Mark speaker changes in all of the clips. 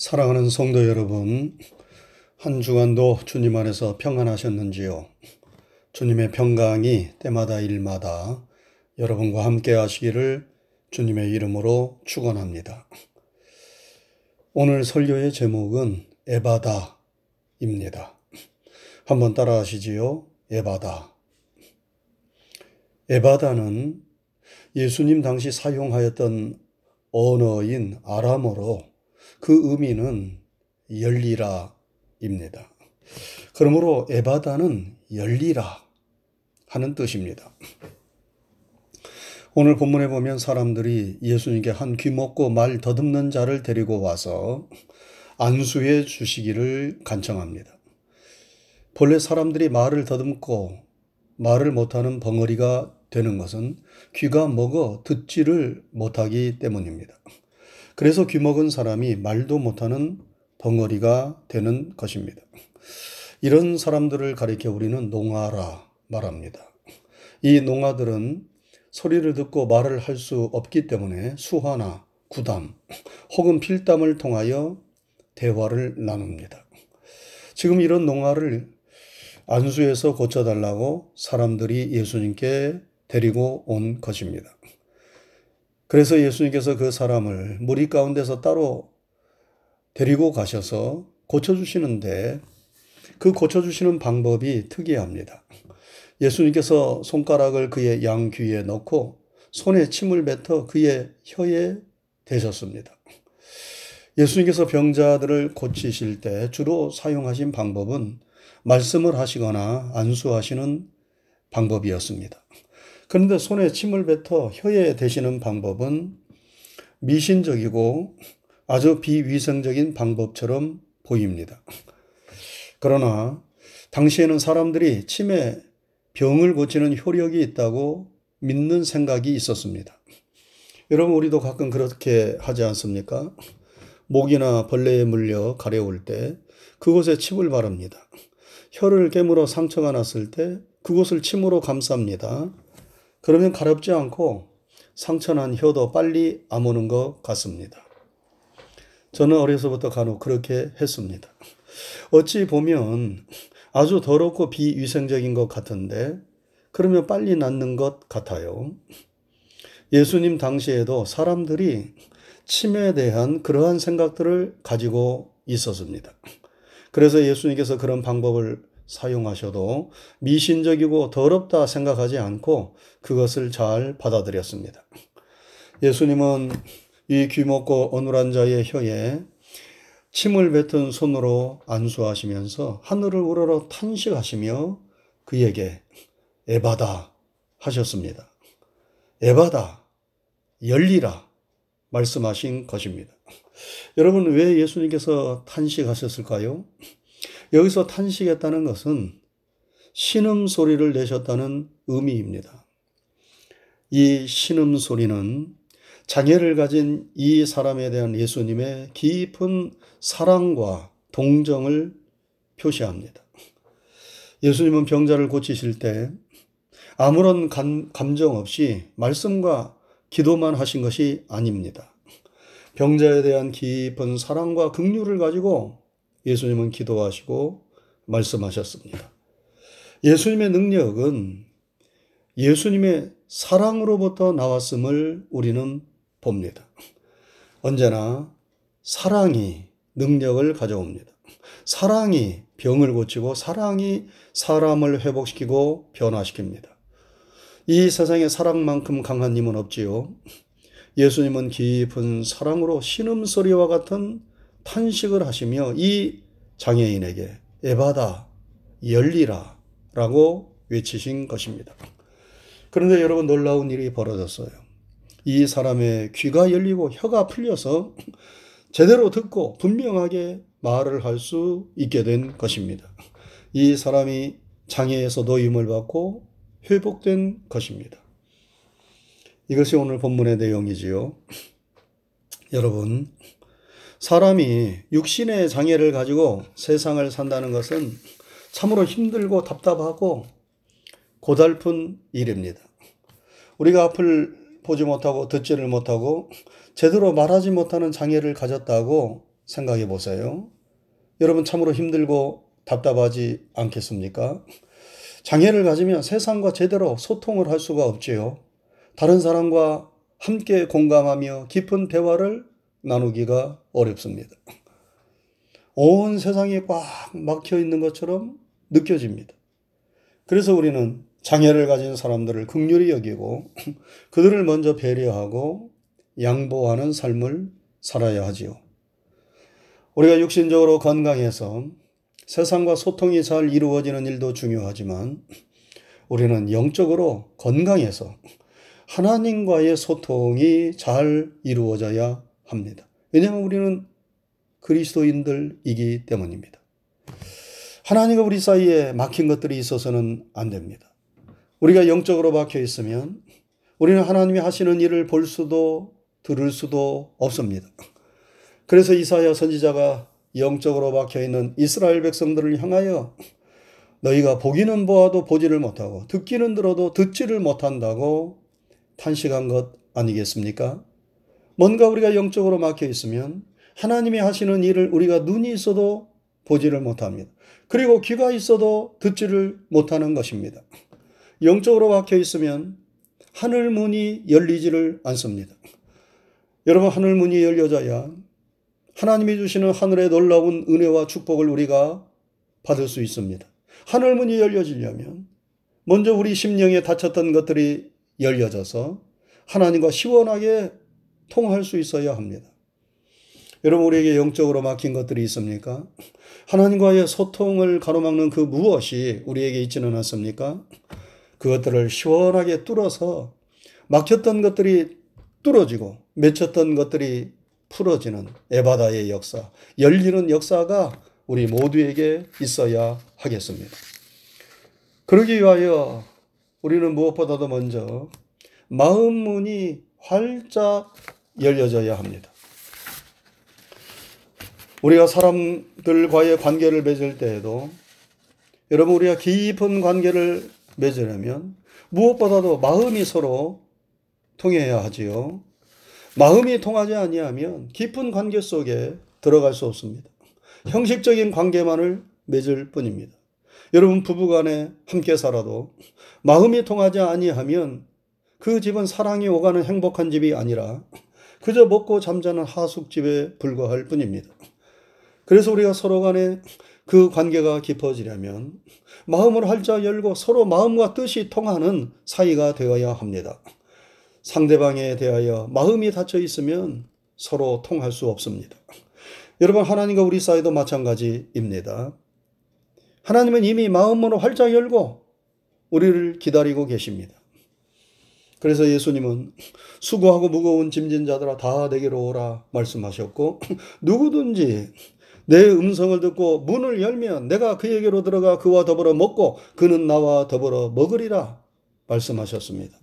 Speaker 1: 사랑하는 성도 여러분, 한 주간도 주님 안에서 평안하셨는지요? 주님의 평강이 때마다 일마다 여러분과 함께 하시기를 주님의 이름으로 축원합니다. 오늘 설교의 제목은 에바다입니다. 한번 따라 하시지요. 에바다. 에바다는 예수님 당시 사용하였던 언어인 아람어로 그 의미는 열리라입니다. 그러므로 에바다는 열리라 하는 뜻입니다. 오늘 본문에 보면 사람들이 예수님께 한 귀 먹고 말 더듬는 자를 데리고 와서 안수해 주시기를 간청합니다. 본래 사람들이 말을 더듬고 말을 못하는 벙어리가 되는 것은 귀가 먹어 듣지를 못하기 때문입니다. 그래서 귀먹은 사람이 말도 못하는 벙어리가 되는 것입니다. 이런 사람들을 가리켜 우리는 농아라 말합니다. 이 농아들은 소리를 듣고 말을 할 수 없기 때문에 수화나 구담 혹은 필담을 통하여 대화를 나눕니다. 지금 이런 농아를 안수해서 고쳐달라고 사람들이 예수님께 데리고 온 것입니다. 그래서 예수님께서 그 사람을 무리 가운데서 따로 데리고 가셔서 고쳐주시는데 그 고쳐주시는 방법이 특이합니다. 예수님께서 손가락을 그의 양 귀에 넣고 손에 침을 뱉어 그의 혀에 대셨습니다. 예수님께서 병자들을 고치실 때 주로 사용하신 방법은 말씀을 하시거나 안수하시는 방법이었습니다. 그런데 손에 침을 뱉어 혀에 대시는 방법은 미신적이고 아주 비위생적인 방법처럼 보입니다. 그러나 당시에는 사람들이 침에 병을 고치는 효력이 있다고 믿는 생각이 있었습니다. 여러분, 우리도 가끔 그렇게 하지 않습니까? 목이나 벌레에 물려 가려울 때 그곳에 침을 바릅니다. 혀를 깨물어 상처가 났을 때 그곳을 침으로 감쌉니다. 그러면 가렵지 않고 상처난 혀도 빨리 아무는 것 같습니다. 저는 어려서부터 간혹 그렇게 했습니다. 어찌 보면 아주 더럽고 비위생적인 것 같은데 그러면 빨리 낫는 것 같아요. 예수님 당시에도 사람들이 침에 대한 그러한 생각들을 가지고 있었습니다. 그래서 예수님께서 그런 방법을 사용하셔도 미신적이고 더럽다 생각하지 않고 그것을 잘 받아들였습니다. 예수님은 이 귀먹고 어눌한 자의 혀에 침을 뱉은 손으로 안수하시면서 하늘을 우러러 탄식하시며 그에게 에바다 하셨습니다. 에바다 열리라 말씀하신 것입니다. 여러분 왜 예수님께서 탄식하셨을까요? 여기서 탄식했다는 것은 신음 소리를 내셨다는 의미입니다. 이 신음 소리는 장애를 가진 이 사람에 대한 예수님의 깊은 사랑과 동정을 표시합니다. 예수님은 병자를 고치실 때 아무런 감, 감정 없이 말씀과 기도만 하신 것이 아닙니다. 병자에 대한 깊은 사랑과 긍휼을 가지고 예수님은 기도하시고 말씀하셨습니다. 예수님의 능력은 예수님의 사랑으로부터 나왔음을 우리는 봅니다. 언제나 사랑이 능력을 가져옵니다. 사랑이 병을 고치고 사랑이 사람을 회복시키고 변화시킵니다. 이 세상에 사랑만큼 강한 힘은 없지요. 예수님은 깊은 사랑으로 신음소리와 같은 탄식을 하시며 이 장애인에게 에바다 열리라 라고 외치신 것입니다. 그런데 여러분 놀라운 일이 벌어졌어요. 이 사람의 귀가 열리고 혀가 풀려서 제대로 듣고 분명하게 말을 할 수 있게 된 것입니다. 이 사람이 장애에서 노임을 받고 회복된 것입니다. 이것이 오늘 본문의 내용이지요. 여러분, 사람이 육신의 장애를 가지고 세상을 산다는 것은 참으로 힘들고 답답하고 고달픈 일입니다. 우리가 앞을 보지 못하고 듣지를 못하고 제대로 말하지 못하는 장애를 가졌다고 생각해 보세요. 여러분 참으로 힘들고 답답하지 않겠습니까? 장애를 가지면 세상과 제대로 소통을 할 수가 없지요. 다른 사람과 함께 공감하며 깊은 대화를 나누기가 어렵습니다. 온 세상이 꽉 막혀 있는 것처럼 느껴집니다. 그래서 우리는 장애를 가진 사람들을 극률히 여기고 그들을 먼저 배려하고 양보하는 삶을 살아야 하지요. 우리가 육신적으로 건강해서 세상과 소통이 잘 이루어지는 일도 중요하지만 우리는 영적으로 건강해서 하나님과의 소통이 잘 이루어져야 합니다. 왜냐하면 우리는 그리스도인들이기 때문입니다. 하나님과 우리 사이에 막힌 것들이 있어서는 안 됩니다. 우리가 영적으로 막혀 있으면 우리는 하나님이 하시는 일을 볼 수도 들을 수도 없습니다. 그래서 이사야 선지자가 영적으로 막혀 있는 이스라엘 백성들을 향하여 너희가 보기는 보아도 보지를 못하고 듣기는 들어도 듣지를 못한다고 탄식한 것 아니겠습니까? 뭔가 우리가 영적으로 막혀 있으면 하나님이 하시는 일을 우리가 눈이 있어도 보지를 못합니다. 그리고 귀가 있어도 듣지를 못하는 것입니다. 영적으로 막혀 있으면 하늘 문이 열리지를 않습니다. 여러분 하늘 문이 열려져야 하나님이 주시는 하늘의 놀라운 은혜와 축복을 우리가 받을 수 있습니다. 하늘 문이 열려지려면 먼저 우리 심령에 닫혔던 것들이 열려져서 하나님과 시원하게 통할 수 있어야 합니다. 여러분 우리에게 영적으로 막힌 것들이 있습니까? 하나님과의 소통을 가로막는 그 무엇이 우리에게 있지는 않습니까? 그것들을 시원하게 뚫어서 막혔던 것들이 뚫어지고 맺혔던 것들이 풀어지는 에바다의 역사, 열리는 역사가 우리 모두에게 있어야 하겠습니다. 그러기 위하여 우리는 무엇보다도 먼저 마음 문이 활짝 열려져야 합니다. 우리가 사람들과의 관계를 맺을 때에도 여러분 우리가 깊은 관계를 맺으려면 무엇보다도 마음이 서로 통해야 하지요. 마음이 통하지 아니하면 깊은 관계 속에 들어갈 수 없습니다. 형식적인 관계만을 맺을 뿐입니다. 여러분 부부간에 함께 살아도 마음이 통하지 아니하면 그 집은 사랑이 오가는 행복한 집이 아니라 그저 먹고 잠자는 하숙집에 불과할 뿐입니다. 그래서 우리가 서로 간에 그 관계가 깊어지려면 마음을 활짝 열고 서로 마음과 뜻이 통하는 사이가 되어야 합니다. 상대방에 대하여 마음이 닫혀 있으면 서로 통할 수 없습니다. 여러분, 하나님과 우리 사이도 마찬가지입니다. 하나님은 이미 마음으로 활짝 열고 우리를 기다리고 계십니다. 그래서 예수님은 수고하고 무거운 짐진 자들아 다 내게로 오라 말씀하셨고 누구든지 내 음성을 듣고 문을 열면 내가 그에게로 들어가 그와 더불어 먹고 그는 나와 더불어 먹으리라 말씀하셨습니다.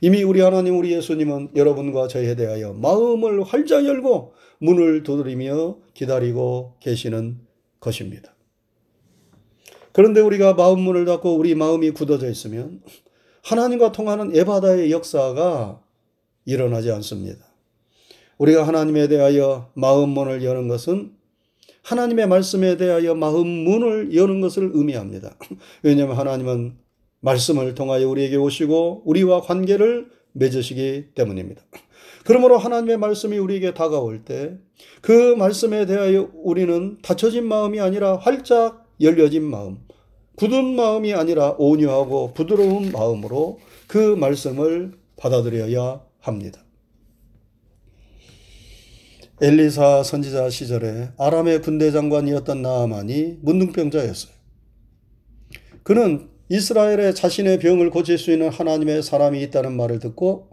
Speaker 1: 이미 우리 하나님 우리 예수님은 여러분과 저에 대하여 마음을 활짝 열고 문을 두드리며 기다리고 계시는 것입니다. 그런데 우리가 마음 문을 닫고 우리 마음이 굳어져 있으면 하나님과 통하는 에바다의 역사가 일어나지 않습니다. 우리가 하나님에 대하여 마음 문을 여는 것은 하나님의 말씀에 대하여 마음 문을 여는 것을 의미합니다. 왜냐하면 하나님은 말씀을 통하여 우리에게 오시고 우리와 관계를 맺으시기 때문입니다. 그러므로 하나님의 말씀이 우리에게 다가올 때 그 말씀에 대하여 우리는 닫혀진 마음이 아니라 활짝 열려진 마음, 굳은 마음이 아니라 온유하고 부드러운 마음으로 그 말씀을 받아들여야 합니다. 엘리사 선지자 시절에 아람의 군대 장관이었던 나아만이 문둥병자였어요. 그는 이스라엘에 자신의 병을 고칠 수 있는 하나님의 사람이 있다는 말을 듣고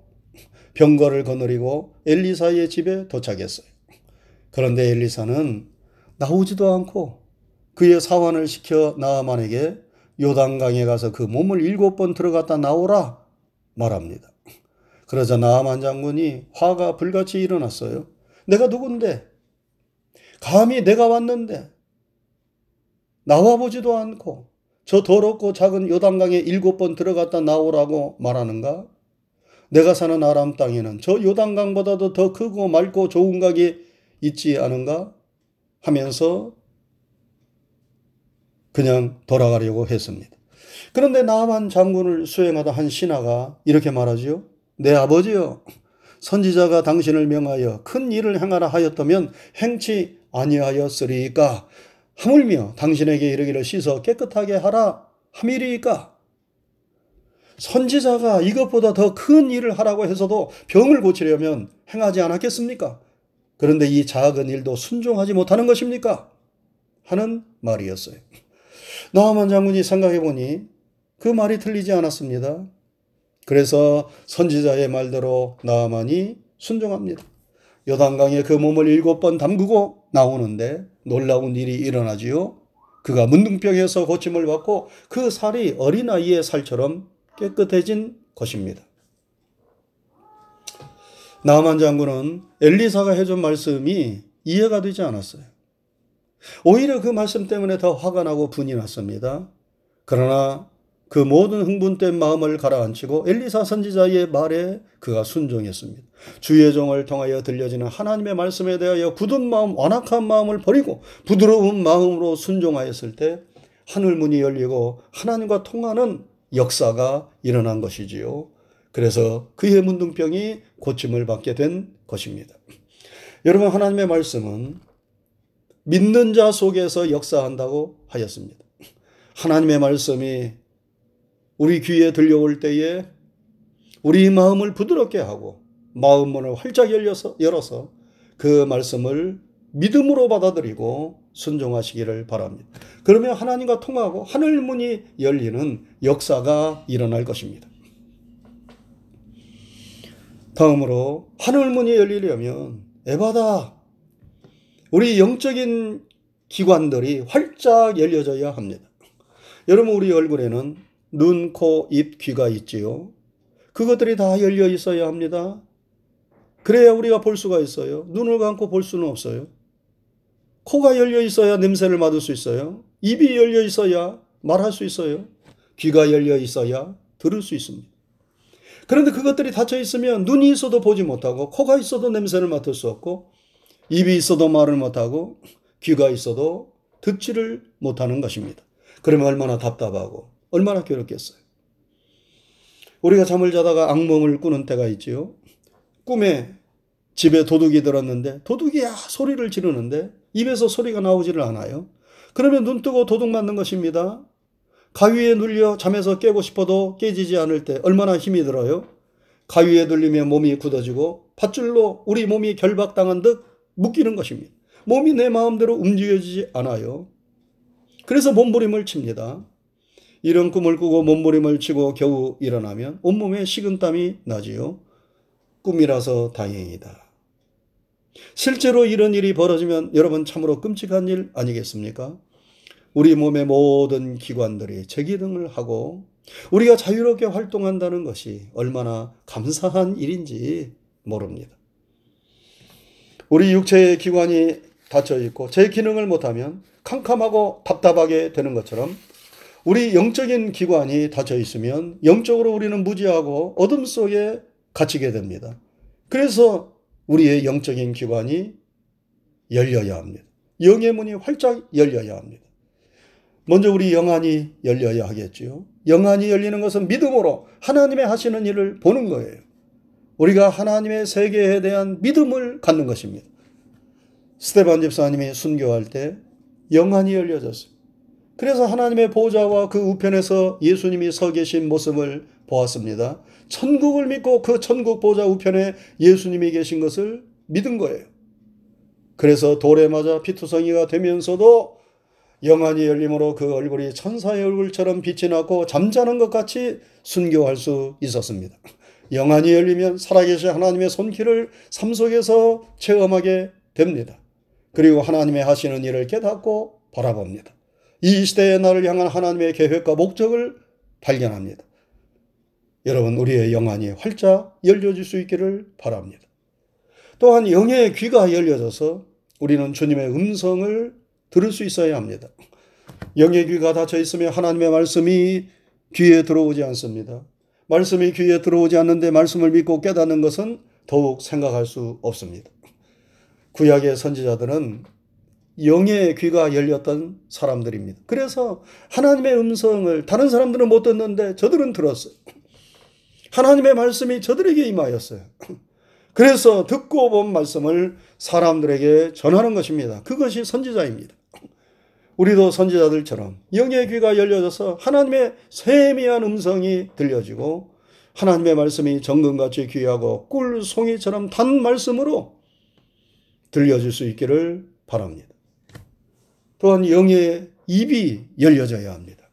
Speaker 1: 병거를 거느리고 엘리사의 집에 도착했어요. 그런데 엘리사는 나오지도 않고 그의 사환을 시켜 나아만에게 요단강에 가서 그 몸을 일곱 번 들어갔다 나오라 말합니다. 그러자 나아만 장군이 화가 불같이 일어났어요. 내가 누군데? 감히 내가 왔는데 나와 보지도 않고 저 더럽고 작은 요단강에 일곱 번 들어갔다 나오라고 말하는가? 내가 사는 아람 땅에는 저 요단강보다도 더 크고 맑고 좋은 강이 있지 않은가? 하면서 그냥 돌아가려고 했습니다. 그런데 나만 장군을 수행하다 한 신하가 이렇게 말하지요. 내 아버지여, 선지자가 당신을 명하여 큰 일을 행하라 하였다면 행치 아니하였으리까 하물며 당신에게 이르기를 씻어 깨끗하게 하라 함이리까 선지자가 이것보다 더 큰 일을 하라고 해서도 병을 고치려면 행하지 않았겠습니까? 그런데 이 작은 일도 순종하지 못하는 것입니까? 하는 말이었어요. 나만 장군이 생각해 보니 그 말이 틀리지 않았습니다. 그래서 선지자의 말대로 나만이 순종합니다. 요단강에 그 몸을 일곱 번 담그고 나오는데 놀라운 일이 일어나지요. 그가 문둥병에서 고침을 받고 그 살이 어린아이의 살처럼 깨끗해진 것입니다. 나만 장군은 엘리사가 해준 말씀이 이해가 되지 않았어요. 오히려 그 말씀 때문에 더 화가 나고 분이 났습니다. 그러나 그 모든 흥분된 마음을 가라앉히고 엘리사 선지자의 말에 그가 순종했습니다. 주의 종을 통하여 들려지는 하나님의 말씀에 대하여 굳은 마음, 완악한 마음을 버리고 부드러운 마음으로 순종하였을 때 하늘 문이 열리고 하나님과 통하는 역사가 일어난 것이지요. 그래서 그의 문둥병이 고침을 받게 된 것입니다. 여러분, 하나님의 말씀은 믿는 자 속에서 역사한다고 하였습니다. 하나님의 말씀이 우리 귀에 들려올 때에 우리 마음을 부드럽게 하고 마음 문을 활짝 열려서, 열어서 그 말씀을 믿음으로 받아들이고 순종하시기를 바랍니다. 그러면 하나님과 통하고 하늘 문이 열리는 역사가 일어날 것입니다. 다음으로 하늘 문이 열리려면 에바다 우리 영적인 기관들이 활짝 열려져야 합니다. 여러분 우리 얼굴에는 눈, 코, 입, 귀가 있지요. 그것들이 다 열려 있어야 합니다. 그래야 우리가 볼 수가 있어요. 눈을 감고 볼 수는 없어요. 코가 열려 있어야 냄새를 맡을 수 있어요. 입이 열려 있어야 말할 수 있어요. 귀가 열려 있어야 들을 수 있습니다. 그런데 그것들이 닫혀 있으면 눈이 있어도 보지 못하고 코가 있어도 냄새를 맡을 수 없고 입이 있어도 말을 못하고 귀가 있어도 듣지를 못하는 것입니다. 그러면 얼마나 답답하고 얼마나 괴롭겠어요. 우리가 잠을 자다가 악몽을 꾸는 때가 있지요. 꿈에 집에 도둑이 들었는데 도둑이야 소리를 지르는데 입에서 소리가 나오지를 않아요. 그러면 눈 뜨고 도둑 맞는 것입니다. 가위에 눌려 잠에서 깨고 싶어도 깨지지 않을 때 얼마나 힘이 들어요? 가위에 눌리면 몸이 굳어지고 밧줄로 우리 몸이 결박당한 듯 묶이는 것입니다. 몸이 내 마음대로 움직여지지 않아요. 그래서 몸부림을 칩니다. 이런 꿈을 꾸고 몸부림을 치고 겨우 일어나면 온몸에 식은땀이 나지요. 꿈이라서 다행이다. 실제로 이런 일이 벌어지면 여러분 참으로 끔찍한 일 아니겠습니까? 우리 몸의 모든 기관들이 제기등을 하고 우리가 자유롭게 활동한다는 것이 얼마나 감사한 일인지 모릅니다. 우리 육체의 기관이 닫혀 있고 제 기능을 못하면 캄캄하고 답답하게 되는 것처럼 우리 영적인 기관이 닫혀 있으면 영적으로 우리는 무지하고 어둠 속에 갇히게 됩니다. 그래서 우리의 영적인 기관이 열려야 합니다. 영의 문이 활짝 열려야 합니다. 먼저 우리 영안이 열려야 하겠지요. 영안이 열리는 것은 믿음으로 하나님의 하시는 일을 보는 거예요. 우리가 하나님의 세계에 대한 믿음을 갖는 것입니다. 스테반 집사님이 순교할 때 영안이 열려졌습니다. 그래서 하나님의 보좌와 그 우편에서 예수님이 서 계신 모습을 보았습니다. 천국을 믿고 그 천국 보좌 우편에 예수님이 계신 것을 믿은 거예요. 그래서 돌에 맞아 피투성이가 되면서도 영안이 열림으로 그 얼굴이 천사의 얼굴처럼 빛이 나고 잠자는 것 같이 순교할 수 있었습니다. 영안이 열리면 살아계신 하나님의 손길을 삶 속에서 체험하게 됩니다. 그리고 하나님의 하시는 일을 깨닫고 바라봅니다. 이 시대의 나를 향한 하나님의 계획과 목적을 발견합니다. 여러분, 우리의 영안이 활짝 열려질 수 있기를 바랍니다. 또한 영의 귀가 열려져서 우리는 주님의 음성을 들을 수 있어야 합니다. 영의 귀가 닫혀 있으면 하나님의 말씀이 귀에 들어오지 않습니다. 말씀이 귀에 들어오지 않는데 말씀을 믿고 깨닫는 것은 더욱 생각할 수 없습니다. 구약의 선지자들은 영의 귀가 열렸던 사람들입니다. 그래서 하나님의 음성을 다른 사람들은 못 듣는데 저들은 들었어요. 하나님의 말씀이 저들에게 임하였어요. 그래서 듣고 본 말씀을 사람들에게 전하는 것입니다. 그것이 선지자입니다. 우리도 선지자들처럼 영의 귀가 열려져서 하나님의 세미한 음성이 들려지고 하나님의 말씀이 정금같이 귀하고 꿀송이처럼 단 말씀으로 들려질 수 있기를 바랍니다. 또한 영의 입이 열려져야 합니다.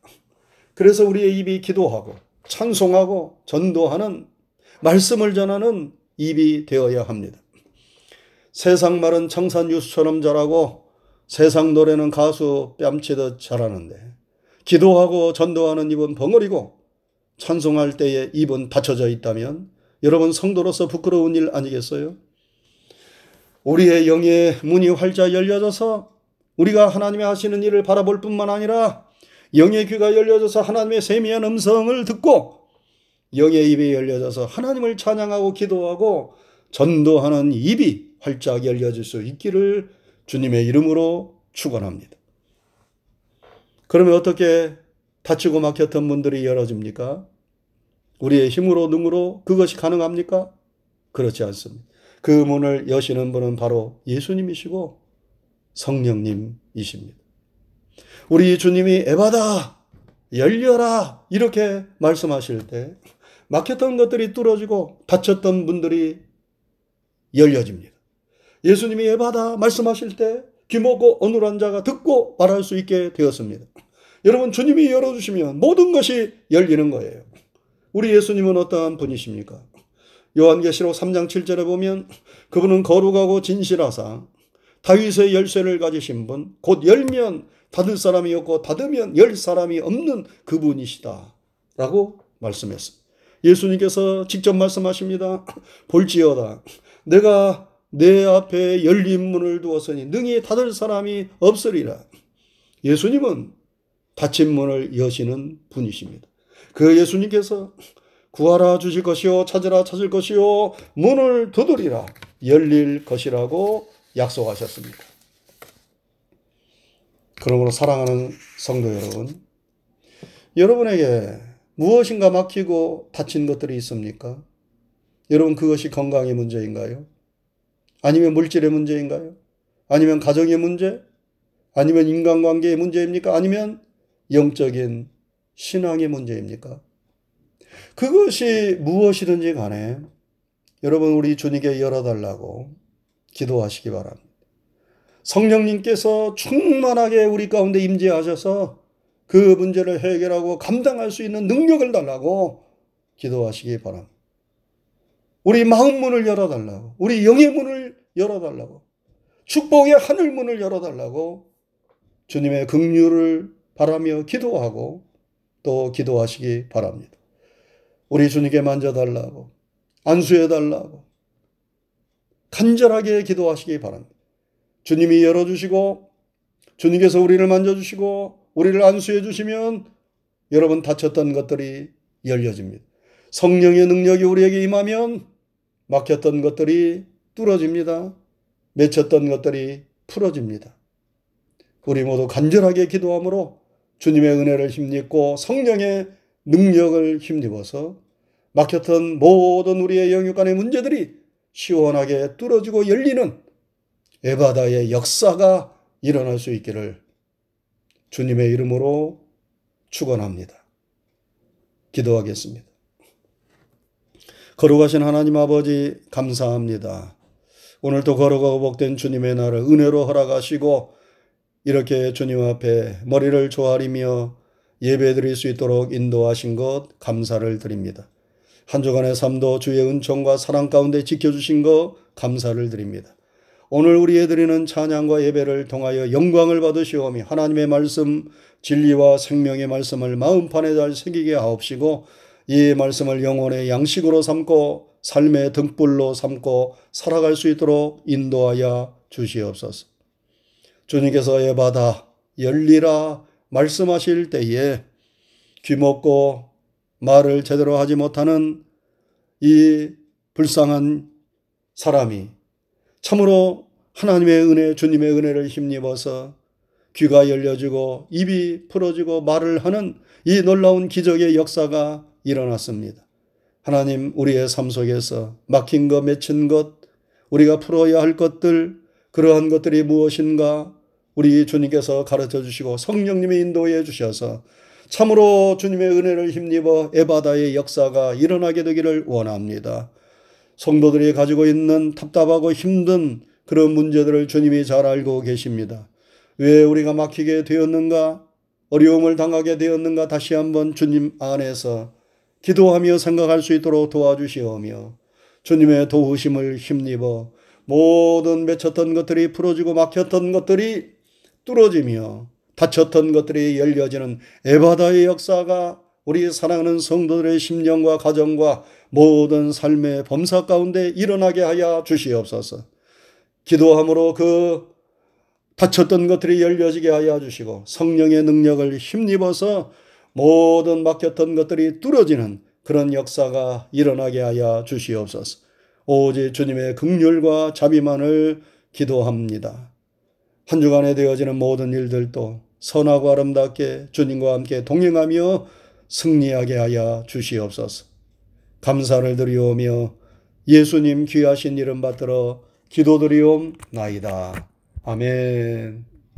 Speaker 1: 그래서 우리의 입이 기도하고 찬송하고 전도하는 말씀을 전하는 입이 되어야 합니다. 세상 말은 청산 유수처럼 자라고 세상 노래는 가수 뺨치듯 잘하는데 기도하고 전도하는 입은 벙어리고 찬송할 때에 입은 닫혀져 있다면 여러분 성도로서 부끄러운 일 아니겠어요? 우리의 영의 문이 활짝 열려져서 우리가 하나님의 하시는 일을 바라볼 뿐만 아니라 영의 귀가 열려져서 하나님의 세미한 음성을 듣고 영의 입이 열려져서 하나님을 찬양하고 기도하고 전도하는 입이 활짝 열려질 수 있기를 주님의 이름으로 축원합니다. 그러면 어떻게 닫히고 막혔던 문들이 열어집니까? 우리의 힘으로 능으로 그것이 가능합니까? 그렇지 않습니다. 그 문을 여시는 분은 바로 예수님이시고 성령님이십니다. 우리 주님이 에바다 열려라 이렇게 말씀하실 때 막혔던 것들이 뚫어지고 닫혔던 문들이 열려집니다. 예수님이 에바다 말씀하실 때 귀먹고 어눌한 자가 듣고 말할 수 있게 되었습니다. 여러분 주님이 열어주시면 모든 것이 열리는 거예요. 우리 예수님은 어떠한 분이십니까? 요한계시록 3장 7절에 보면 그분은 거룩하고 진실하사 다윗의 열쇠를 가지신 분, 곧 열면 닫을 사람이 없고 닫으면 열 사람이 없는 그분이시다. 라고 말씀했습니다. 예수님께서 직접 말씀하십니다. 볼지어다. 내가 내 앞에 열린 문을 두었으니 능히 닫을 사람이 없으리라. 예수님은 닫힌 문을 여시는 분이십니다. 그 예수님께서 구하라 주실 것이요 찾으라 찾을 것이요 문을 두드리라 열릴 것이라고 약속하셨습니다. 그러므로 사랑하는 성도 여러분, 여러분에게 무엇인가 막히고 다친 것들이 있습니까? 여러분 그것이 건강의 문제인가요? 아니면 물질의 문제인가요? 아니면 가정의 문제? 아니면 인간관계의 문제입니까? 아니면 영적인 신앙의 문제입니까? 그것이 무엇이든지 간에 여러분 우리 주님께 열어달라고 기도하시기 바랍니다. 성령님께서 충만하게 우리 가운데 임재하셔서 그 문제를 해결하고 감당할 수 있는 능력을 달라고 기도하시기 바랍니다. 우리 마음 문을 열어달라고, 우리 영의 문을 열어달라고, 축복의 하늘 문을 열어달라고 주님의 긍휼을 바라며 기도하고 또 기도하시기 바랍니다. 우리 주님께 만져달라고, 안수해달라고, 간절하게 기도하시기 바랍니다. 주님이 열어주시고, 주님께서 우리를 만져주시고, 우리를 안수해 주시면 여러분 다쳤던 것들이 열려집니다. 성령의 능력이 우리에게 임하면 막혔던 것들이 뚫어집니다. 맺혔던 것들이 풀어집니다. 우리 모두 간절하게 기도함으로 주님의 은혜를 힘입고 성령의 능력을 힘입어서 막혔던 모든 우리의 영육 간의 문제들이 시원하게 뚫어지고 열리는 에바다의 역사가 일어날 수 있기를 주님의 이름으로 축원합니다. 기도하겠습니다. 거룩하신 하나님 아버지 감사합니다. 오늘도 거룩하고 복된 주님의 날을 은혜로 허락하시고 이렇게 주님 앞에 머리를 조아리며 예배 드릴 수 있도록 인도하신 것 감사를 드립니다. 한 주간의 삶도 주의 은총과 사랑 가운데 지켜주신 것 감사를 드립니다. 오늘 우리에 드리는 찬양과 예배를 통하여 영광을 받으시오며 하나님의 말씀 진리와 생명의 말씀을 마음판에 잘 새기게 하옵시고 이 말씀을 영혼의 양식으로 삼고 삶의 등불로 삼고 살아갈 수 있도록 인도하여 주시옵소서. 주님께서 예바다 열리라 말씀하실 때에 귀먹고 말을 제대로 하지 못하는 이 불쌍한 사람이 참으로 하나님의 은혜, 주님의 은혜를 힘입어서 귀가 열려지고 입이 풀어지고 말을 하는 이 놀라운 기적의 역사가 일어났습니다. 하나님, 우리의 삶 속에서 막힌 것, 맺힌 것, 우리가 풀어야 할 것들, 그러한 것들이 무엇인가 우리 주님께서 가르쳐 주시고 성령님의 인도해 주셔서 참으로 주님의 은혜를 힘입어 에바다의 역사가 일어나게 되기를 원합니다. 성도들이 가지고 있는 답답하고 힘든 그런 문제들을 주님이 잘 알고 계십니다. 왜 우리가 막히게 되었는가? 어려움을 당하게 되었는가? 다시 한번 주님 안에서 기도하며 생각할 수 있도록 도와주시오며 주님의 도우심을 힘입어 모든 맺혔던 것들이 풀어지고 막혔던 것들이 뚫어지며 닫혔던 것들이 열려지는 에바다의 역사가 우리 사랑하는 성도들의 심령과 가정과 모든 삶의 범사 가운데 일어나게 하여 주시옵소서. 기도함으로 그 닫혔던 것들이 열려지게 하여 주시고 성령의 능력을 힘입어서 모든 막혔던 것들이 뚫어지는 그런 역사가 일어나게 하여 주시옵소서. 오직 주님의 극률과 자비만을 기도합니다. 한 주간에 되어지는 모든 일들도 선하고 아름답게 주님과 함께 동행하며 승리하게 하여 주시옵소서. 감사를 드리오며 예수님 귀하신 이름 받들어 기도드리옵나이다. 아멘.